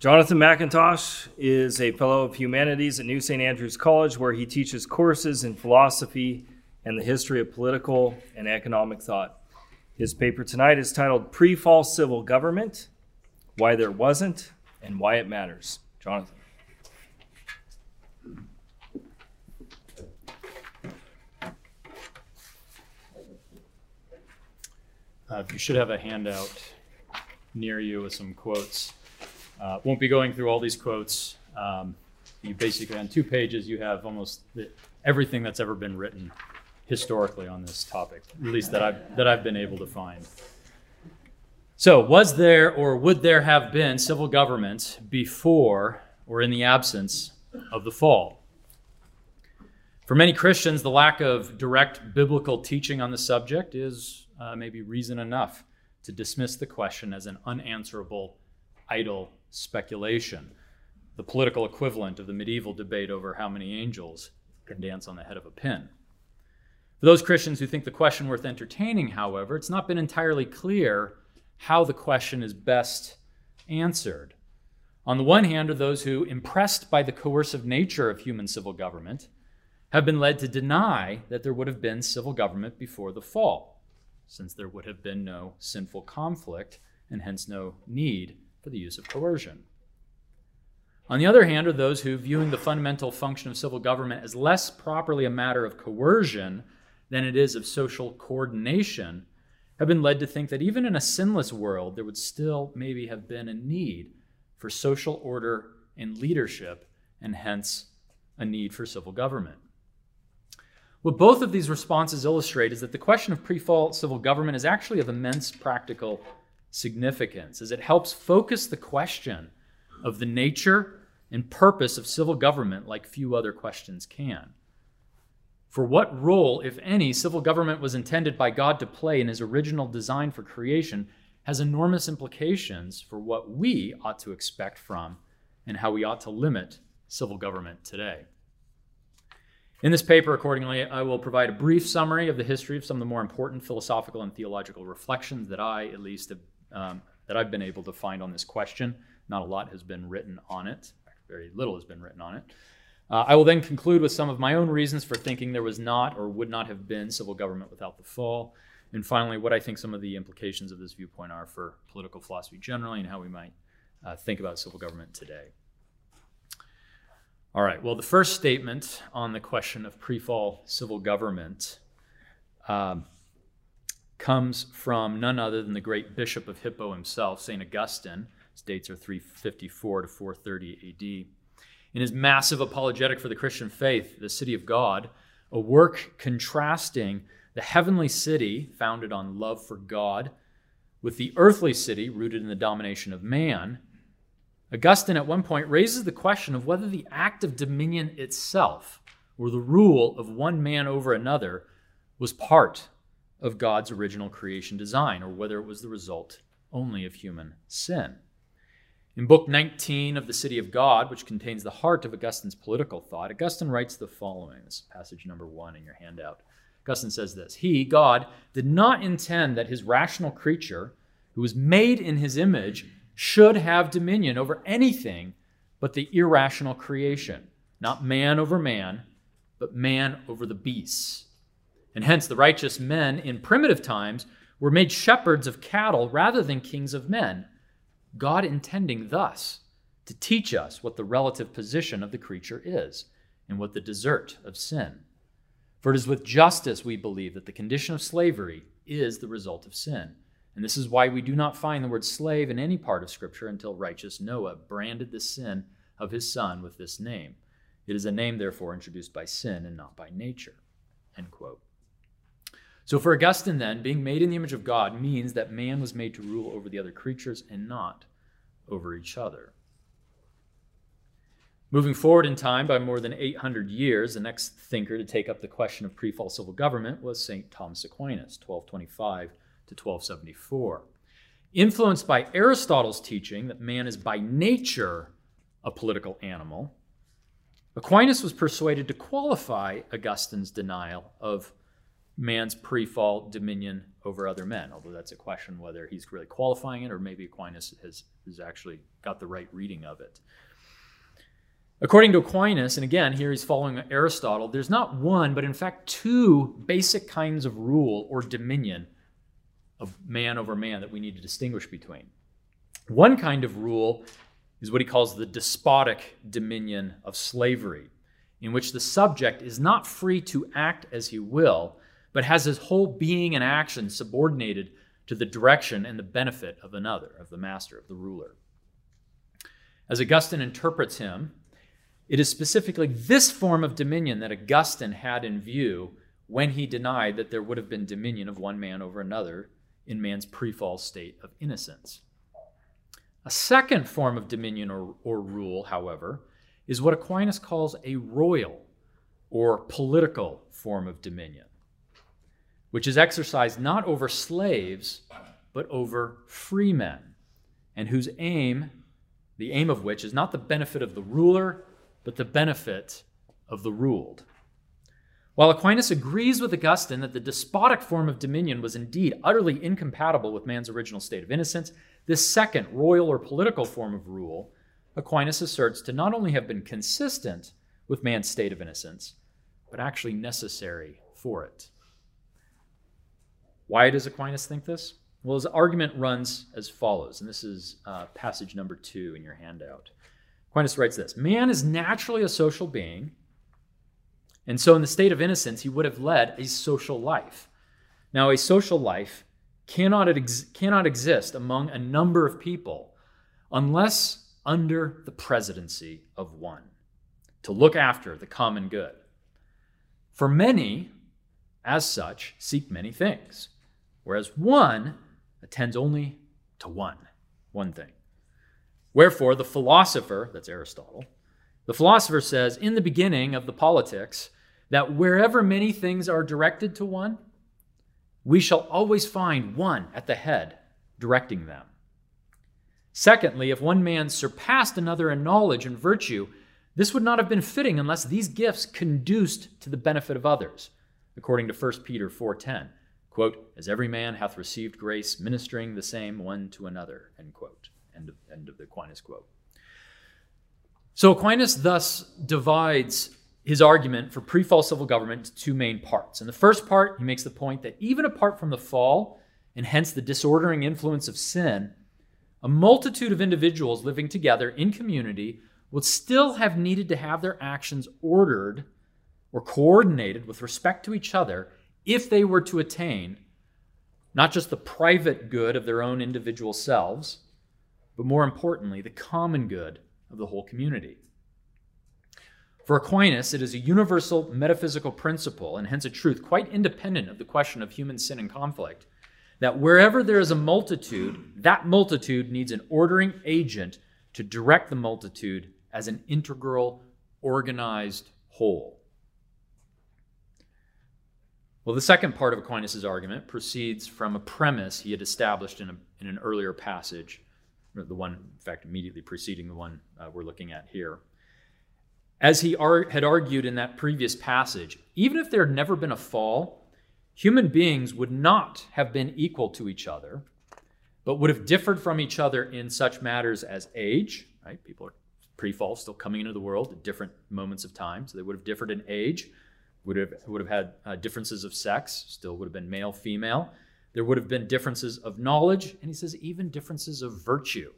Jonathan McIntosh is a Fellow of Humanities at New St. Andrews College, where he teaches courses in philosophy and the history of political and economic thought. His paper tonight is titled Pre Fall Civil Government Why There Wasn't and Why It Matters. Jonathan. Uh, you should have a handout near you with some quotes. Uh, won't be going through all these quotes. Um, you basically, on two pages, you have almost the, everything that's ever been written historically on this topic, at least that I've, that I've been able to find. So, was there or would there have been civil government before or in the absence of the fall? For many Christians, the lack of direct biblical teaching on the subject is uh, maybe reason enough to dismiss the question as an unanswerable, idle speculation, the political equivalent of the medieval debate over how many angels can dance on the head of a pin. For those Christians who think the question worth entertaining, however, it's not been entirely clear how the question is best answered. On the one hand, are those who, impressed by the coercive nature of human civil government, have been led to deny that there would have been civil government before the fall since there would have been no sinful conflict and hence no need for the use of coercion. On the other hand, are those who, viewing the fundamental function of civil government as less properly a matter of coercion than it is of social coordination, have been led to think that even in a sinless world, there would still maybe have been a need for social order and leadership, and hence a need for civil government. What both of these responses illustrate is that the question of pre fall civil government is actually of immense practical significance, as it helps focus the question of the nature and purpose of civil government like few other questions can. For what role, if any, civil government was intended by God to play in his original design for creation has enormous implications for what we ought to expect from and how we ought to limit civil government today. In this paper, accordingly, I will provide a brief summary of the history of some of the more important philosophical and theological reflections that I, at least, have, um, that I've been able to find on this question. Not a lot has been written on it. Very little has been written on it. Uh, I will then conclude with some of my own reasons for thinking there was not or would not have been civil government without the fall. And finally, what I think some of the implications of this viewpoint are for political philosophy generally and how we might uh, think about civil government today. All right, well, the first statement on the question of pre fall civil government um, comes from none other than the great bishop of Hippo himself, St. Augustine. His dates are 354 to 430 AD. In his massive apologetic for the Christian faith, The City of God, a work contrasting the heavenly city founded on love for God with the earthly city rooted in the domination of man, Augustine at one point raises the question of whether the act of dominion itself, or the rule of one man over another, was part of God's original creation design, or whether it was the result only of human sin. In Book 19 of the City of God, which contains the heart of Augustine's political thought, Augustine writes the following. This is passage number one in your handout. Augustine says this He, God, did not intend that his rational creature, who was made in his image, should have dominion over anything but the irrational creation, not man over man, but man over the beasts. And hence, the righteous men in primitive times were made shepherds of cattle rather than kings of men, God intending thus to teach us what the relative position of the creature is and what the desert of sin. For it is with justice we believe that the condition of slavery is the result of sin and this is why we do not find the word slave in any part of Scripture until righteous Noah branded the sin of his son with this name. It is a name, therefore, introduced by sin and not by nature. End quote. So, for Augustine, then, being made in the image of God means that man was made to rule over the other creatures and not over each other. Moving forward in time by more than 800 years, the next thinker to take up the question of pre fall civil government was St. Thomas Aquinas, 1225 to 1274. Influenced by Aristotle's teaching that man is by nature a political animal, Aquinas was persuaded to qualify Augustine's denial of man's pre fall dominion over other men, although that's a question whether he's really qualifying it or maybe Aquinas has, has actually got the right reading of it. According to Aquinas, and again, here he's following Aristotle, there's not one, but in fact two basic kinds of rule or dominion of man over man that we need to distinguish between. One kind of rule is what he calls the despotic dominion of slavery, in which the subject is not free to act as he will, but has his whole being and action subordinated to the direction and the benefit of another, of the master, of the ruler. As Augustine interprets him, it is specifically this form of dominion that Augustine had in view when he denied that there would have been dominion of one man over another in man's pre fall state of innocence. A second form of dominion or, or rule, however, is what Aquinas calls a royal or political form of dominion, which is exercised not over slaves, but over free men, and whose aim, the aim of which is not the benefit of the ruler, but the benefit of the ruled. While Aquinas agrees with Augustine that the despotic form of dominion was indeed utterly incompatible with man's original state of innocence, this second, royal or political form of rule, Aquinas asserts to not only have been consistent with man's state of innocence, but actually necessary for it. Why does Aquinas think this? Well, his argument runs as follows, and this is uh, passage number two in your handout. Aquinas writes this Man is naturally a social being, and so in the state of innocence, he would have led a social life. Now, a social life cannot, ex- cannot exist among a number of people unless under the presidency of one to look after the common good. For many, as such, seek many things, whereas one attends only to one, one thing. Wherefore, the philosopher, that's Aristotle, the philosopher says in the beginning of the politics that wherever many things are directed to one, we shall always find one at the head directing them. Secondly, if one man surpassed another in knowledge and virtue, this would not have been fitting unless these gifts conduced to the benefit of others, according to 1 Peter 4:10. Quote, as every man hath received grace, ministering the same one to another, end quote. End of, end of the Aquinas quote. So Aquinas thus divides his argument for pre fall civil government into two main parts. In the first part, he makes the point that even apart from the fall, and hence the disordering influence of sin, a multitude of individuals living together in community would still have needed to have their actions ordered or coordinated with respect to each other if they were to attain not just the private good of their own individual selves, but more importantly, the common good of the whole community. For Aquinas, it is a universal metaphysical principle, and hence a truth quite independent of the question of human sin and conflict, that wherever there is a multitude, that multitude needs an ordering agent to direct the multitude as an integral, organized whole. Well, the second part of Aquinas' argument proceeds from a premise he had established in, a, in an earlier passage, the one, in fact, immediately preceding the one uh, we're looking at here. As he ar- had argued in that previous passage, even if there had never been a fall, human beings would not have been equal to each other, but would have differed from each other in such matters as age, right? People are pre fall still coming into the world at different moments of time, so they would have differed in age, would have, would have had uh, differences of sex, still would have been male, female. There would have been differences of knowledge, and he says even differences of virtue.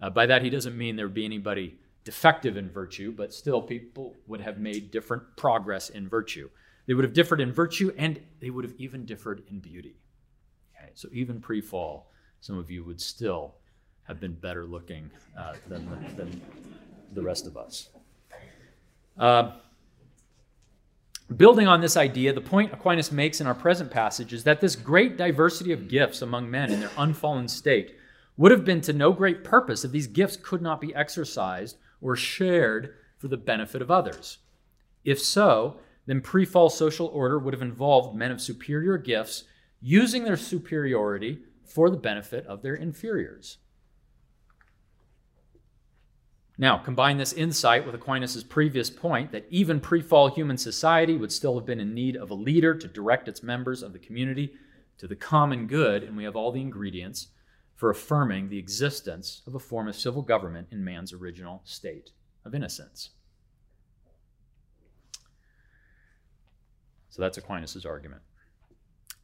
Uh, by that, he doesn't mean there would be anybody defective in virtue, but still people would have made different progress in virtue. They would have differed in virtue and they would have even differed in beauty. Okay, so even pre fall, some of you would still have been better looking uh, than, the, than the rest of us. Uh, building on this idea, the point Aquinas makes in our present passage is that this great diversity of gifts among men in their unfallen state would have been to no great purpose if these gifts could not be exercised or shared for the benefit of others. If so, then pre fall social order would have involved men of superior gifts using their superiority for the benefit of their inferiors. Now, combine this insight with Aquinas' previous point that even pre fall human society would still have been in need of a leader to direct its members of the community to the common good, and we have all the ingredients for affirming the existence of a form of civil government in man's original state of innocence. So that's Aquinas' argument.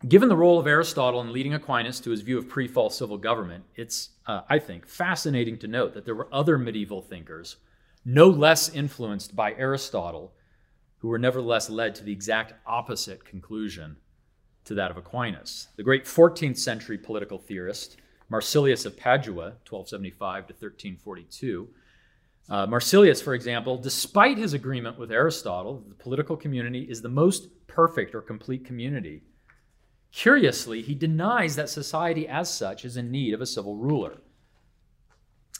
Given the role of Aristotle in leading Aquinas to his view of pre fall civil government, it's, uh, I think, fascinating to note that there were other medieval thinkers, no less influenced by Aristotle, who were nevertheless led to the exact opposite conclusion to that of Aquinas. The great 14th century political theorist, Marsilius of Padua, 1275 to 1342, uh, Marsilius, for example, despite his agreement with Aristotle, the political community is the most perfect or complete community Curiously, he denies that society as such is in need of a civil ruler.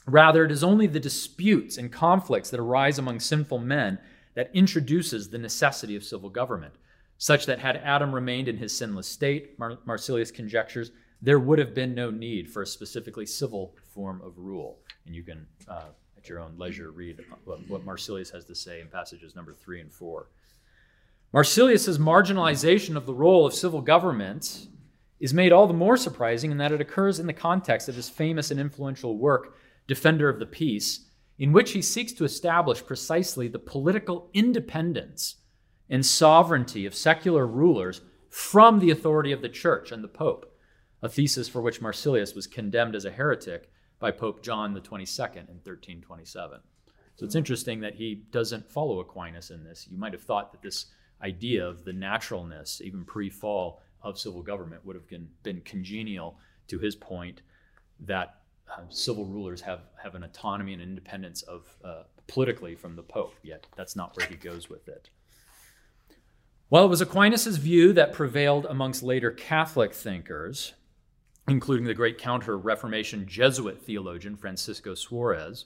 Rather, it is only the disputes and conflicts that arise among sinful men that introduces the necessity of civil government, such that had Adam remained in his sinless state, Mar- Marsilius conjectures, there would have been no need for a specifically civil form of rule. And you can, uh, at your own leisure, read what, what Marsilius has to say in passages number three and four. Marsilius's marginalization of the role of civil government is made all the more surprising in that it occurs in the context of his famous and influential work, Defender of the Peace, in which he seeks to establish precisely the political independence and sovereignty of secular rulers from the authority of the church and the pope, a thesis for which Marsilius was condemned as a heretic by Pope John 22nd in 1327. So it's interesting that he doesn't follow Aquinas in this. You might have thought that this idea of the naturalness, even pre fall, of civil government would have been, been congenial to his point that uh, civil rulers have, have an autonomy and independence of uh, politically from the Pope, yet that's not where he goes with it. While it was Aquinas' view that prevailed amongst later Catholic thinkers, including the great counter Reformation Jesuit theologian Francisco Suarez,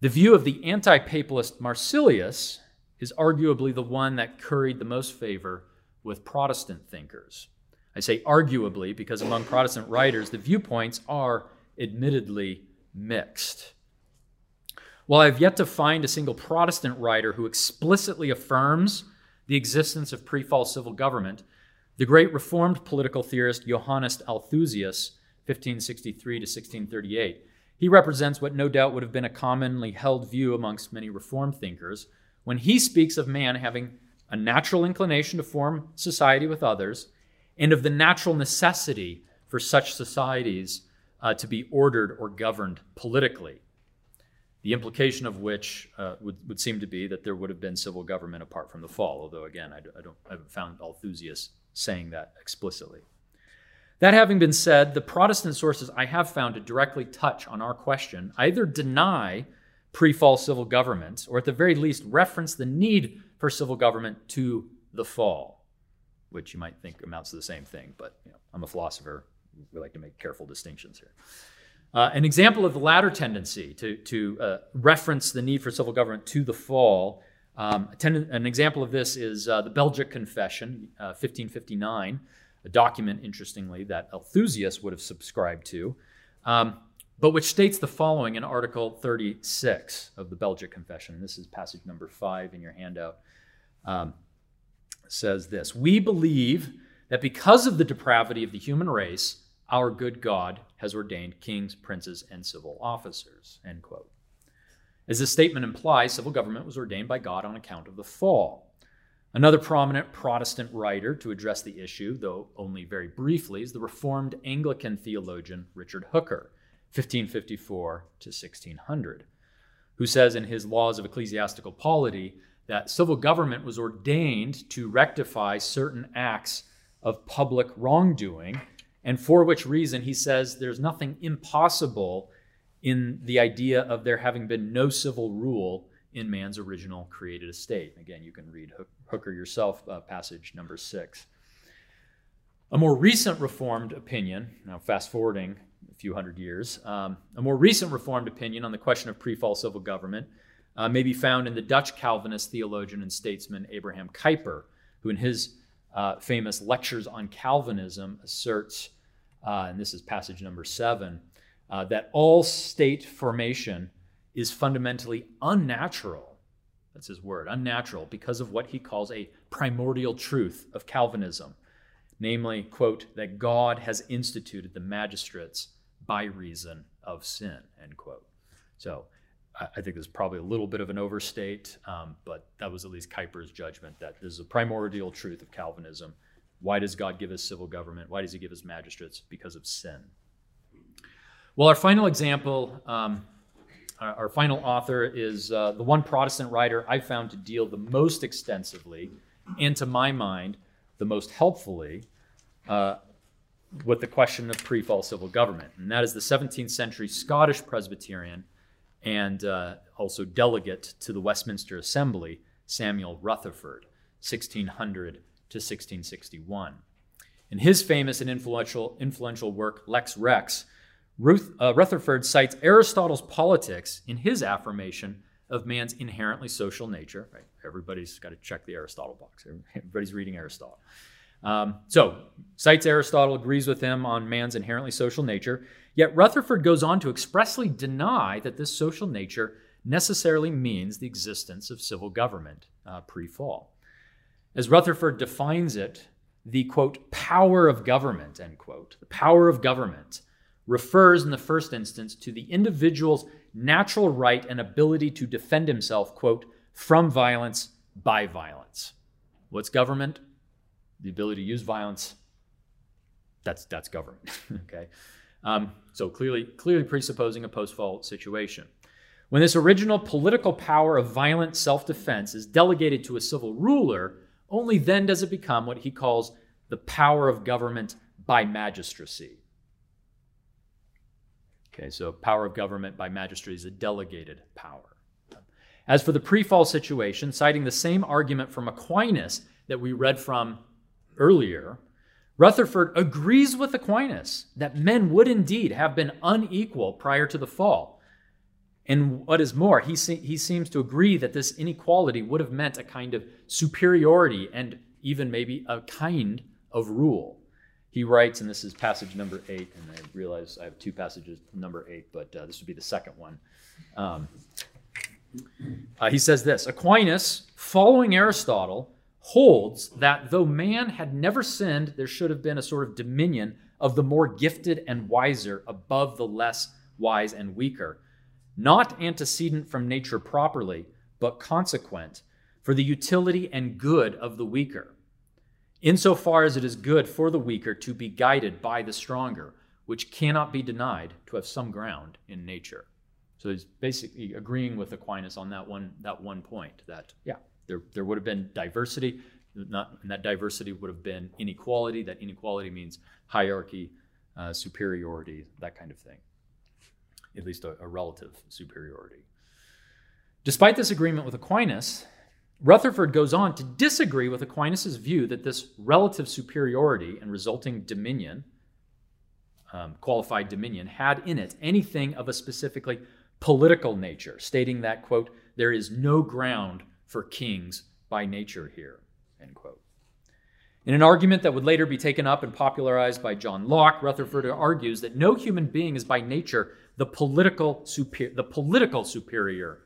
the view of the anti papalist Marsilius is arguably the one that curried the most favor with Protestant thinkers. I say arguably because among Protestant writers, the viewpoints are admittedly mixed. While I've yet to find a single Protestant writer who explicitly affirms the existence of pre fall civil government, the great Reformed political theorist Johannes Althusius, 1563 to 1638, he represents what no doubt would have been a commonly held view amongst many Reformed thinkers when he speaks of man having a natural inclination to form society with others and of the natural necessity for such societies uh, to be ordered or governed politically. The implication of which uh, would, would seem to be that there would have been civil government apart from the fall, although, again, I, I, don't, I haven't found Althusius saying that explicitly. That having been said, the Protestant sources I have found to directly touch on our question either deny pre fall civil government, or at the very least reference the need for civil government to the fall, which you might think amounts to the same thing, but you know, I'm a philosopher. We like to make careful distinctions here. Uh, an example of the latter tendency to, to uh, reference the need for civil government to the fall, um, an example of this is uh, the Belgic Confession, 1559, uh, a document, interestingly, that Althusius would have subscribed to. Um, but which states the following in Article 36 of the Belgic Confession. This is passage number five in your handout. Um, says this We believe that because of the depravity of the human race, our good God has ordained kings, princes, and civil officers. End quote. As this statement implies, civil government was ordained by God on account of the fall. Another prominent Protestant writer to address the issue, though only very briefly, is the Reformed Anglican theologian Richard Hooker. 1554 to 1600, who says in his Laws of Ecclesiastical Polity that civil government was ordained to rectify certain acts of public wrongdoing, and for which reason he says there's nothing impossible in the idea of there having been no civil rule in man's original created estate. Again, you can read Hooker yourself, uh, passage number six. A more recent Reformed opinion, now fast forwarding few hundred years. Um, a more recent Reformed opinion on the question of pre fall civil government uh, may be found in the Dutch Calvinist theologian and statesman Abraham Kuyper, who, in his uh, famous Lectures on Calvinism, asserts, uh, and this is passage number seven, uh, that all state formation is fundamentally unnatural. That's his word, unnatural, because of what he calls a primordial truth of Calvinism, namely, quote, that God has instituted the magistrates by reason of sin, end quote. So I think there's probably a little bit of an overstate, um, but that was at least Kuyper's judgment that this is a primordial truth of Calvinism. Why does God give us civil government? Why does He give us magistrates? Because of sin. Well, our final example, um, our, our, final author is uh, the one Protestant writer I found to deal the most extensively, and to my mind, the most helpfully, uh, with the question of pre fall civil government. And that is the 17th century Scottish Presbyterian and uh, also delegate to the Westminster Assembly, Samuel Rutherford, 1600 to 1661. In his famous and influential, influential work, Lex Rex, Ruth, uh, Rutherford cites Aristotle's politics in his affirmation of man's inherently social nature. Right? Everybody's got to check the Aristotle box. Everybody's reading Aristotle. Um, so, cites Aristotle, agrees with him on man's inherently social nature. Yet Rutherford goes on to expressly deny that this social nature necessarily means the existence of civil government uh, pre fall. As Rutherford defines it, the quote, power of government, end quote, the power of government refers in the first instance to the individual's natural right and ability to defend himself, quote, from violence by violence. What's government? The ability to use violence, that's, that's government. okay? Um, so clearly, clearly presupposing a post-fall situation. When this original political power of violent self-defense is delegated to a civil ruler, only then does it become what he calls the power of government by magistracy. Okay, so power of government by magistracy is a delegated power. As for the pre-fall situation, citing the same argument from Aquinas that we read from earlier, Rutherford agrees with Aquinas that men would indeed have been unequal prior to the fall. And what is more, he, se- he seems to agree that this inequality would have meant a kind of superiority and even maybe a kind of rule. He writes, and this is passage number eight, and I realize I have two passages, number eight, but uh, this would be the second one. Um, uh, he says this Aquinas, following Aristotle, holds that though man had never sinned, there should have been a sort of dominion of the more gifted and wiser above the less wise and weaker, not antecedent from nature properly, but consequent for the utility and good of the weaker, insofar as it is good for the weaker to be guided by the stronger, which cannot be denied to have some ground in nature. So he's basically agreeing with Aquinas on that one, that one point that, yeah, there, there would have been diversity, not, and that diversity would have been inequality. That inequality means hierarchy, uh, superiority, that kind of thing, at least a, a relative superiority. Despite this agreement with Aquinas, Rutherford goes on to disagree with Aquinas' view that this relative superiority and resulting dominion, um, qualified dominion, had in it anything of a specifically political nature, stating that, quote, there is no ground for kings by nature here. End quote. In an argument that would later be taken up and popularized by John Locke, Rutherford argues that no human being is by nature the political, super, the political superior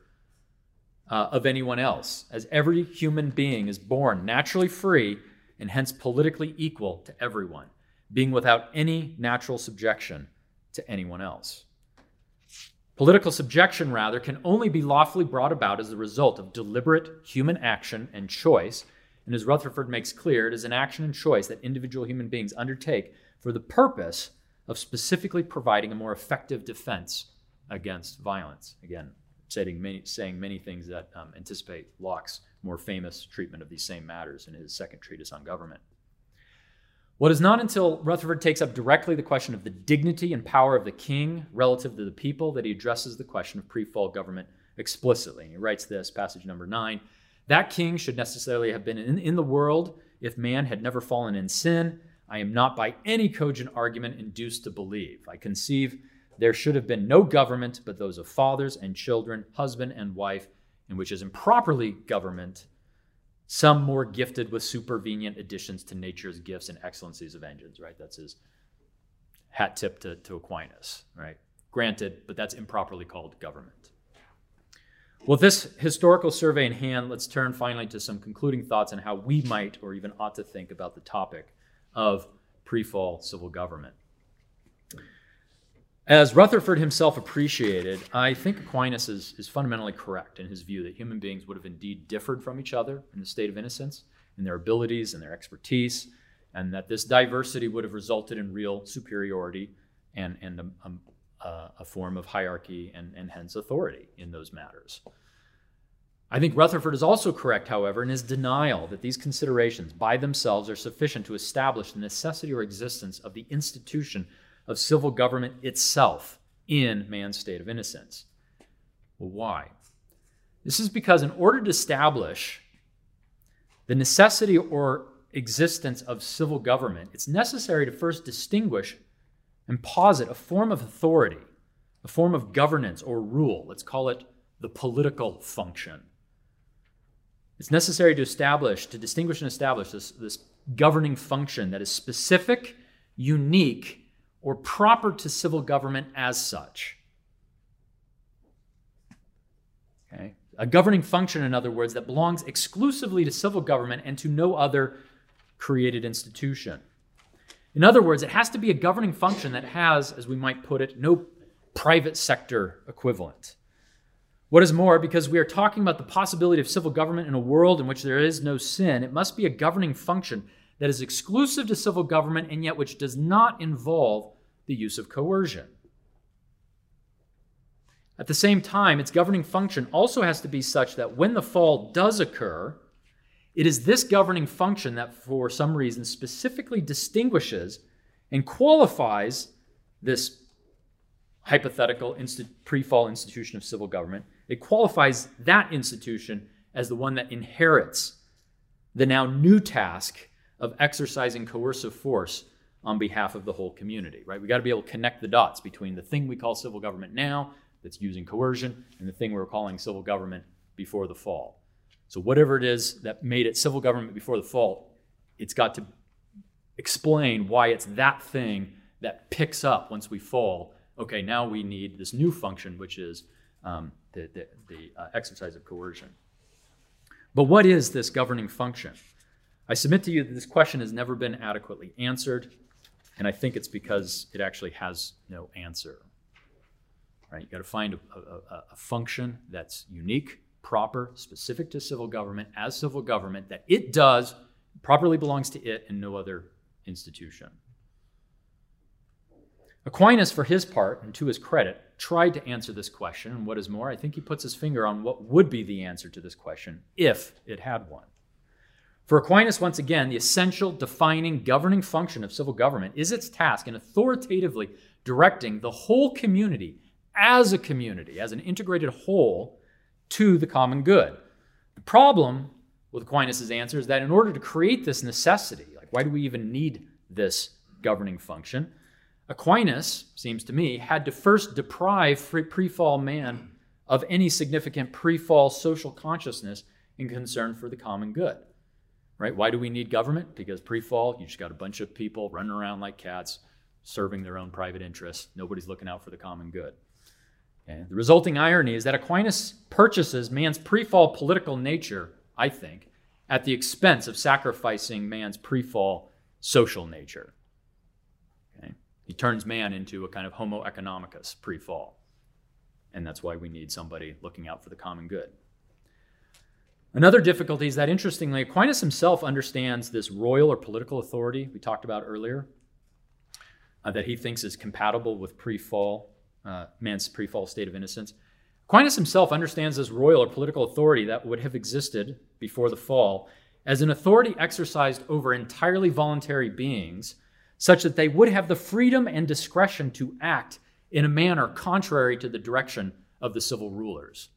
uh, of anyone else, as every human being is born naturally free and hence politically equal to everyone, being without any natural subjection to anyone else. Political subjection, rather, can only be lawfully brought about as the result of deliberate human action and choice. And as Rutherford makes clear, it is an action and choice that individual human beings undertake for the purpose of specifically providing a more effective defense against violence. Again, saying many, saying many things that um, anticipate Locke's more famous treatment of these same matters in his second treatise on government. What is not until Rutherford takes up directly the question of the dignity and power of the king relative to the people that he addresses the question of pre fall government explicitly. And he writes this, passage number nine That king should necessarily have been in, in the world if man had never fallen in sin. I am not by any cogent argument induced to believe. I conceive there should have been no government but those of fathers and children, husband and wife, in which is improperly government some more gifted with supervenient additions to nature's gifts and excellencies of engines, right? That's his hat tip to, to Aquinas, right? Granted, but that's improperly called government. Well, this historical survey in hand, let's turn finally to some concluding thoughts on how we might or even ought to think about the topic of pre fall civil government. As Rutherford himself appreciated, I think Aquinas is, is fundamentally correct in his view that human beings would have indeed differed from each other in the state of innocence, in their abilities and their expertise, and that this diversity would have resulted in real superiority and, and a, a, a form of hierarchy and, and hence authority in those matters. I think Rutherford is also correct, however, in his denial that these considerations by themselves are sufficient to establish the necessity or existence of the institution of civil government itself in man's state of innocence. Well, why? This is because, in order to establish the necessity or existence of civil government, it's necessary to first distinguish and posit a form of authority, a form of governance or rule. Let's call it the political function. It's necessary to establish, to distinguish and establish this, this governing function that is specific, unique, or proper to civil government as such. Okay? A governing function, in other words, that belongs exclusively to civil government and to no other created institution. In other words, it has to be a governing function that has, as we might put it, no private sector equivalent. What is more, because we are talking about the possibility of civil government in a world in which there is no sin, it must be a governing function that is exclusive to civil government and yet which does not involve the use of coercion. At the same time, its governing function also has to be such that when the fall does occur, it is this governing function that, for some reason, specifically distinguishes and qualifies this hypothetical pre fall institution of civil government. It qualifies that institution as the one that inherits the now new task of exercising coercive force on behalf of the whole community, right? We got to be able to connect the dots between the thing we call civil government now, that's using coercion, and the thing we were calling civil government before the fall. So, whatever it is that made it civil government before the fall, it's got to explain why it's that thing that picks up once we fall. Okay, now we need this new function, which is um, the, the, the uh, exercise of coercion. But what is this governing function? I submit to you that this question has never been adequately answered. And I think it's because it actually has no answer. Right? You got to find a, a, a, function that's unique, proper, specific to civil government as civil government that it does properly belongs to it and no other institution. Aquinas, for his part, and to his credit, tried to answer this question. And what is more, I think he puts his finger on what would be the answer to this question if it had one. For Aquinas, once again, the essential, defining, governing function of civil government is its task in authoritatively directing the whole community as a community, as an integrated whole, to the common good. The problem with Aquinas' answer is that in order to create this necessity, like why do we even need this governing function? Aquinas, seems to me, had to first deprive pre fall man of any significant pre fall social consciousness and concern for the common good right? Why do we need government? Because pre fall, you just got a bunch of people running around like cats, serving their own private interests. Nobody's looking out for the common good. The resulting irony is that Aquinas purchases man's pre fall political nature, I think, at the expense of sacrificing man's pre fall social nature. Okay? He turns man into a kind of Homo economicus pre fall. And that's why we need somebody looking out for the common good. Another difficulty is that, interestingly, Aquinas himself understands this royal or political authority we talked about earlier, uh, that he thinks is compatible with pre-fall, uh, man's pre-fall state of innocence. Aquinas himself understands this royal or political authority that would have existed before the fall as an authority exercised over entirely voluntary beings, such that they would have the freedom and discretion to act in a manner contrary to the direction of the civil rulers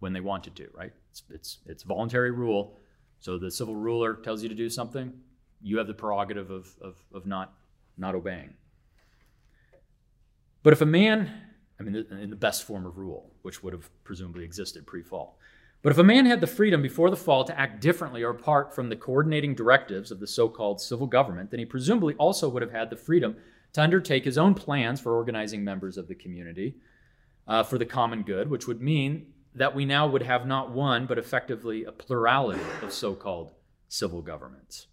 when they wanted to, right? It's, it's, it's voluntary rule. So the civil ruler tells you to do something, you have the prerogative of, of, of not, not obeying. But if a man, I mean, in the best form of rule, which would have presumably existed pre fall, but if a man had the freedom before the fall to act differently or apart from the coordinating directives of the so called civil government, then he presumably also would have had the freedom to undertake his own plans for organizing members of the community uh, for the common good, which would mean that we now would have not one, but effectively a plurality of so called civil governments.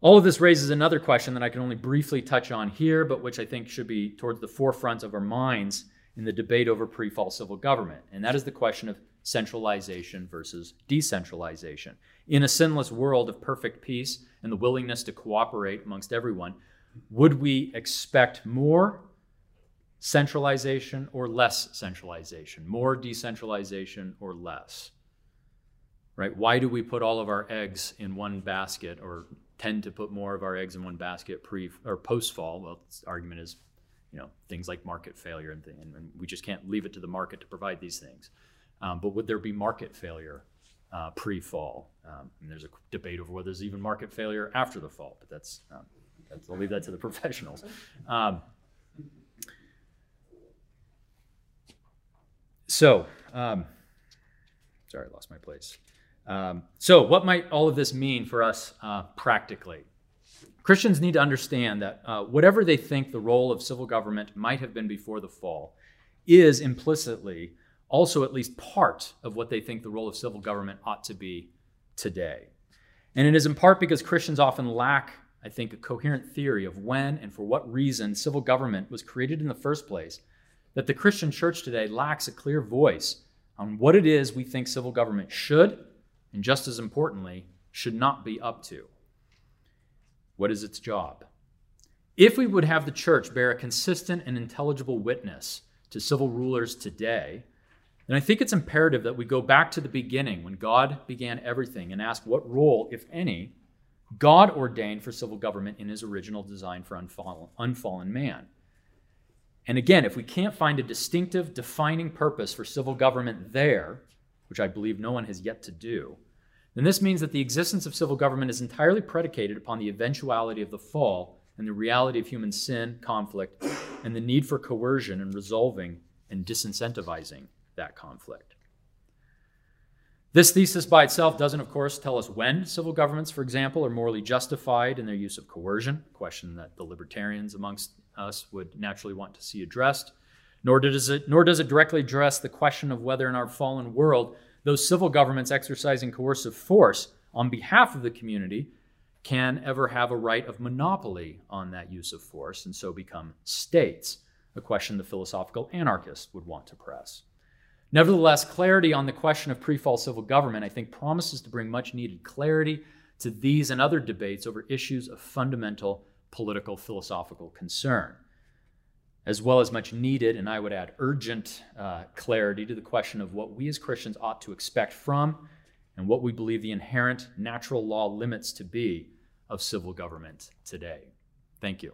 All of this raises another question that I can only briefly touch on here, but which I think should be towards the forefront of our minds in the debate over pre fall civil government, and that is the question of centralization versus decentralization. In a sinless world of perfect peace and the willingness to cooperate amongst everyone, would we expect more centralization or less centralization? More decentralization or less? Right? Why do we put all of our eggs in one basket or tend to put more of our eggs in one basket pre or post fall? Well, the argument is, you know, things like market failure and, thing, and we just can't leave it to the market to provide these things. Um, but would there be market failure uh, pre fall? Um, and there's a debate over whether there's even market failure after the fall, but that's, um, that's I'll leave that to the professionals. Um, so, um, sorry, I lost my place. Um, so, what might all of this mean for us uh, practically? Christians need to understand that uh, whatever they think the role of civil government might have been before the fall is implicitly also at least part of what they think the role of civil government ought to be today. And it is in part because Christians often lack, I think, a coherent theory of when and for what reason civil government was created in the first place that the Christian church today lacks a clear voice on what it is we think civil government should and just as importantly, should not be up to. What is its job? If we would have the church bear a consistent and intelligible witness to civil rulers today, then I think it's imperative that we go back to the beginning when God began everything and ask what role, if any, God ordained for civil government in his original design for unfallen, unfallen man. And again, if we can't find a distinctive, defining purpose for civil government there, which I believe no one has yet to do, then this means that the existence of civil government is entirely predicated upon the eventuality of the fall and the reality of human sin, conflict, and the need for coercion in resolving and disincentivizing that conflict. This thesis by itself doesn't, of course, tell us when civil governments, for example, are morally justified in their use of coercion, a question that the libertarians amongst us would naturally want to see addressed nor does it, nor does it directly address the question of whether in our fallen world those civil governments exercising coercive force on behalf of the community can ever have a right of monopoly on that use of force and so become states, a question the philosophical anarchist would want to press. Nevertheless, clarity on the question of pre fall civil government, I think, promises to bring much needed clarity to these and other debates over issues of fundamental political philosophical concern as well as much needed, and I would add urgent uh, clarity to the question of what we as Christians ought to expect from and what we believe the inherent natural law limits to be of civil government today. Thank you.